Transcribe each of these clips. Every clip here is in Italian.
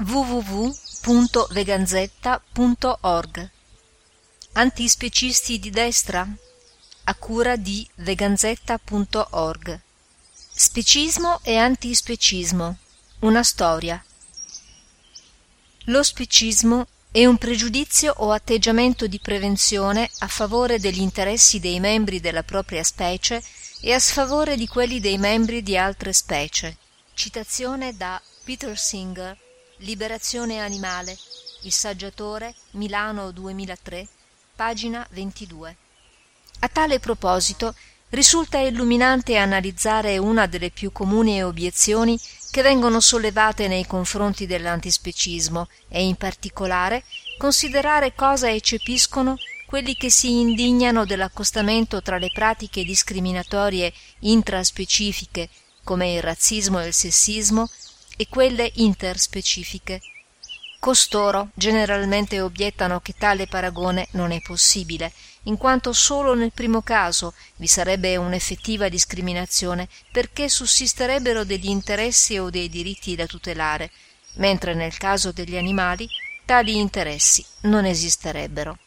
www.veganzetta.org Antispecisti di destra? A cura di veganzetta.org Specismo e antispecismo. Una storia. Lo specismo è un pregiudizio o atteggiamento di prevenzione a favore degli interessi dei membri della propria specie e a sfavore di quelli dei membri di altre specie. Citazione da Peter Singer, Liberazione animale, Il saggiatore, Milano 2003, pagina 22. A tale proposito risulta illuminante analizzare una delle più comuni obiezioni che vengono sollevate nei confronti dell'antispecismo e in particolare considerare cosa eccepiscono quelli che si indignano dell'accostamento tra le pratiche discriminatorie intraspecifiche come il razzismo e il sessismo e quelle interspecifiche. Costoro generalmente obiettano che tale paragone non è possibile in quanto solo nel primo caso vi sarebbe un'effettiva discriminazione perché sussisterebbero degli interessi o dei diritti da tutelare mentre nel caso degli animali tali interessi non esisterebbero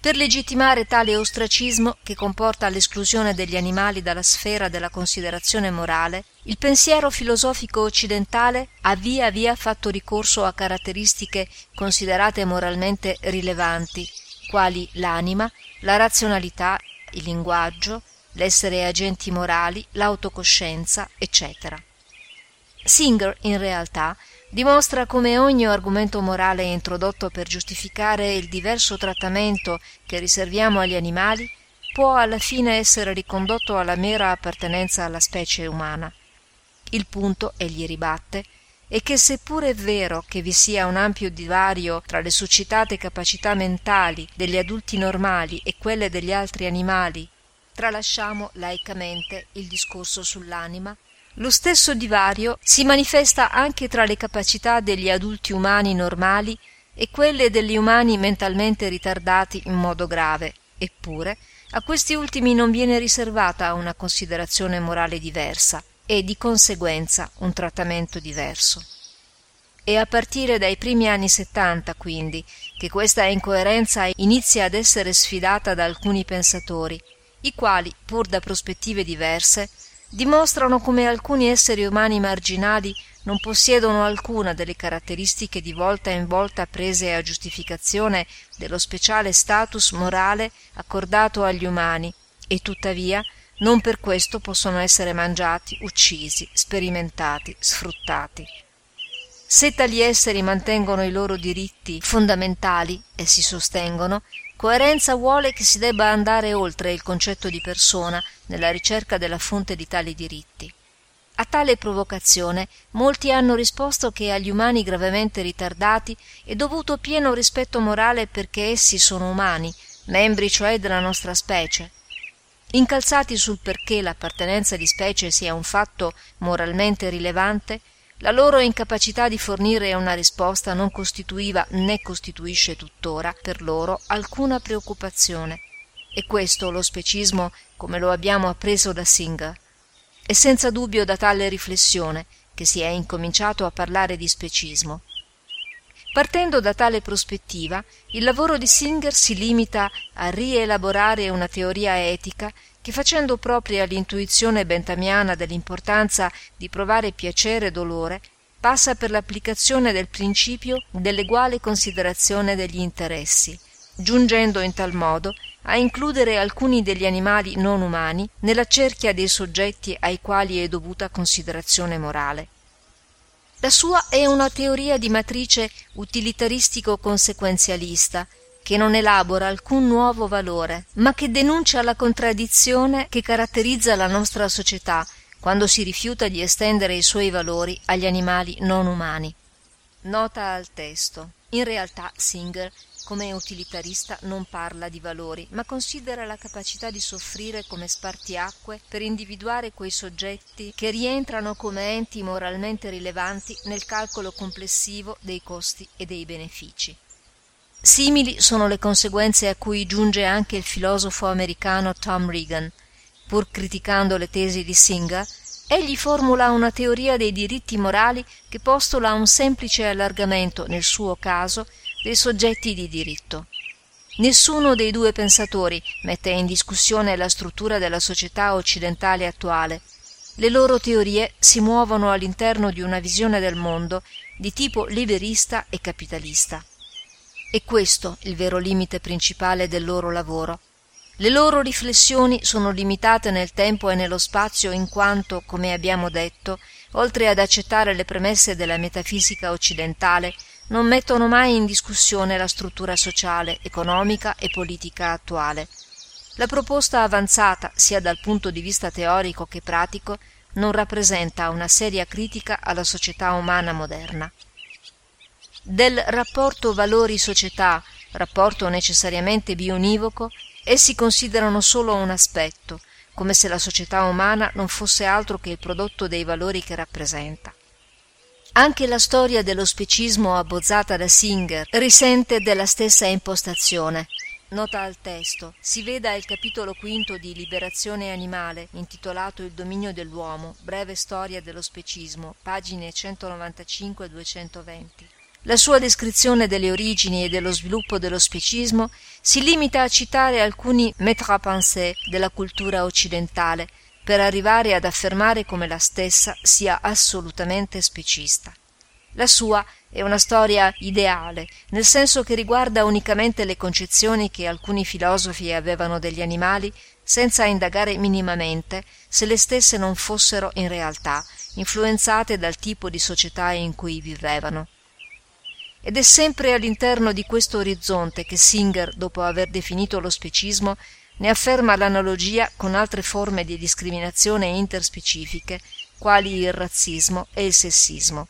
per legittimare tale ostracismo che comporta l'esclusione degli animali dalla sfera della considerazione morale il pensiero filosofico occidentale ha via via fatto ricorso a caratteristiche considerate moralmente rilevanti quali l'anima la razionalità il linguaggio l'essere agenti morali l'autocoscienza eccetera. Singer in realtà dimostra come ogni argomento morale introdotto per giustificare il diverso trattamento che riserviamo agli animali può alla fine essere ricondotto alla mera appartenenza alla specie umana. Il punto egli ribatte è che seppure è vero che vi sia un ampio divario tra le suscitate capacità mentali degli adulti normali e quelle degli altri animali tralasciamo laicamente il discorso sull'anima lo stesso divario si manifesta anche tra le capacità degli adulti umani normali e quelle degli umani mentalmente ritardati in modo grave. Eppure a questi ultimi non viene riservata una considerazione morale diversa e di conseguenza un trattamento diverso. È a partire dai primi anni settanta quindi che questa incoerenza inizia ad essere sfidata da alcuni pensatori i quali pur da prospettive diverse dimostrano come alcuni esseri umani marginali non possiedono alcuna delle caratteristiche di volta in volta prese a giustificazione dello speciale status morale accordato agli umani e tuttavia non per questo possono essere mangiati uccisi sperimentati sfruttati se tali esseri mantengono i loro diritti fondamentali e si sostengono coerenza vuole che si debba andare oltre il concetto di persona nella ricerca della fonte di tali diritti. A tale provocazione molti hanno risposto che agli umani gravemente ritardati è dovuto pieno rispetto morale perché essi sono umani membri cioè della nostra specie. Incalzati sul perché l'appartenenza di specie sia un fatto moralmente rilevante la loro incapacità di fornire una risposta non costituiva né costituisce tuttora per loro alcuna preoccupazione. E questo lo specismo come lo abbiamo appreso da singer. È senza dubbio da tale riflessione che si è incominciato a parlare di specismo. Partendo da tale prospettiva il lavoro di singer si limita a rielaborare una teoria etica che facendo propria l'intuizione bentamiana dell'importanza di provare piacere e dolore passa per l'applicazione del principio dell'eguale considerazione degli interessi giungendo in tal modo a includere alcuni degli animali non umani nella cerchia dei soggetti ai quali è dovuta considerazione morale. La sua è una teoria di matrice utilitaristico consequenzialista che non elabora alcun nuovo valore ma che denuncia la contraddizione che caratterizza la nostra società quando si rifiuta di estendere i suoi valori agli animali non umani. Nota al testo. In realtà singer come utilitarista non parla di valori ma considera la capacità di soffrire come spartiacque per individuare quei soggetti che rientrano come enti moralmente rilevanti nel calcolo complessivo dei costi e dei benefici simili sono le conseguenze a cui giunge anche il filosofo americano tom regan pur criticando le tesi di singer Egli formula una teoria dei diritti morali che postola un semplice allargamento, nel suo caso, dei soggetti di diritto. Nessuno dei due pensatori mette in discussione la struttura della società occidentale attuale. Le loro teorie si muovono all'interno di una visione del mondo di tipo liberista e capitalista. È questo il vero limite principale del loro lavoro. Le loro riflessioni sono limitate nel tempo e nello spazio in quanto, come abbiamo detto, oltre ad accettare le premesse della metafisica occidentale, non mettono mai in discussione la struttura sociale, economica e politica attuale. La proposta avanzata, sia dal punto di vista teorico che pratico, non rappresenta una seria critica alla società umana moderna. Del rapporto valori-società, rapporto necessariamente bionivoco, Essi considerano solo un aspetto, come se la società umana non fosse altro che il prodotto dei valori che rappresenta. Anche la storia dello specismo abbozzata da Singer risente della stessa impostazione. Nota al testo. Si veda il capitolo quinto di Liberazione animale, intitolato Il dominio dell'uomo, breve storia dello specismo, pagine 195-220. La sua descrizione delle origini e dello sviluppo dello specismo si limita a citare alcuni maîtres à penser della cultura occidentale per arrivare ad affermare come la stessa sia assolutamente specista. La sua è una storia ideale, nel senso che riguarda unicamente le concezioni che alcuni filosofi avevano degli animali, senza indagare minimamente se le stesse non fossero in realtà influenzate dal tipo di società in cui vivevano. Ed è sempre all'interno di questo orizzonte che Singer, dopo aver definito lo specismo, ne afferma l'analogia con altre forme di discriminazione interspecifiche, quali il razzismo e il sessismo.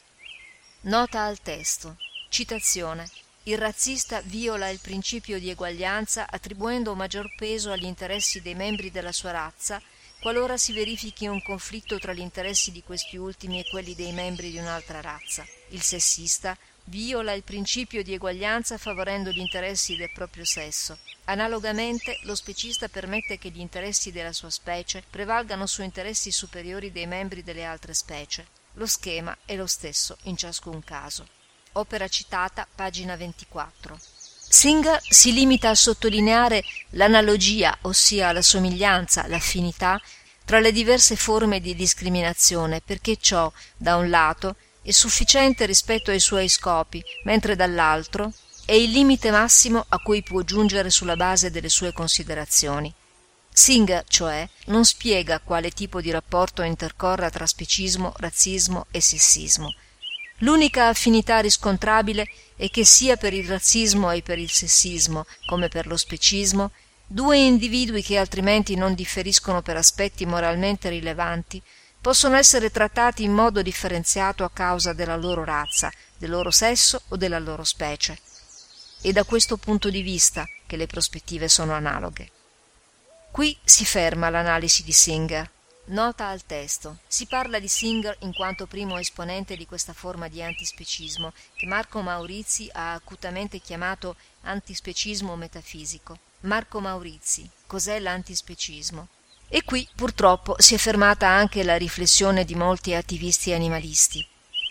Nota al testo. Citazione. Il razzista viola il principio di eguaglianza attribuendo maggior peso agli interessi dei membri della sua razza qualora si verifichi un conflitto tra gli interessi di questi ultimi e quelli dei membri di un'altra razza. Il sessista viola il principio di eguaglianza favorendo gli interessi del proprio sesso. Analogamente, lo specista permette che gli interessi della sua specie prevalgano su interessi superiori dei membri delle altre specie. Lo schema è lo stesso in ciascun caso. Opera citata, pagina 24. Singer si limita a sottolineare l'analogia, ossia la somiglianza, l'affinità tra le diverse forme di discriminazione, perché ciò, da un lato, è sufficiente rispetto ai suoi scopi, mentre dall'altro è il limite massimo a cui può giungere sulla base delle sue considerazioni. Singer, cioè, non spiega quale tipo di rapporto intercorra tra specismo, razzismo e sessismo. L'unica affinità riscontrabile è che sia per il razzismo e per il sessismo, come per lo specismo, due individui che altrimenti non differiscono per aspetti moralmente rilevanti possono essere trattati in modo differenziato a causa della loro razza, del loro sesso o della loro specie. E da questo punto di vista che le prospettive sono analoghe. Qui si ferma l'analisi di Singer. Nota al testo. Si parla di Singer in quanto primo esponente di questa forma di antispecismo che Marco Maurizi ha acutamente chiamato antispecismo metafisico. Marco Maurizi. Cos'è l'antispecismo? E qui purtroppo si è fermata anche la riflessione di molti attivisti animalisti.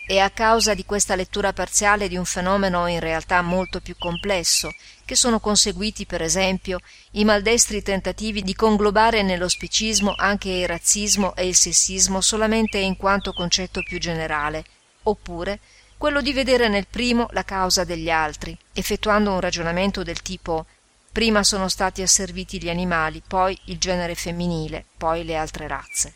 È a causa di questa lettura parziale di un fenomeno in realtà molto più complesso, che sono conseguiti, per esempio, i maldestri tentativi di conglobare nello specismo anche il razzismo e il sessismo solamente in quanto concetto più generale, oppure quello di vedere nel primo la causa degli altri, effettuando un ragionamento del tipo Prima sono stati asserviti gli animali, poi il genere femminile, poi le altre razze.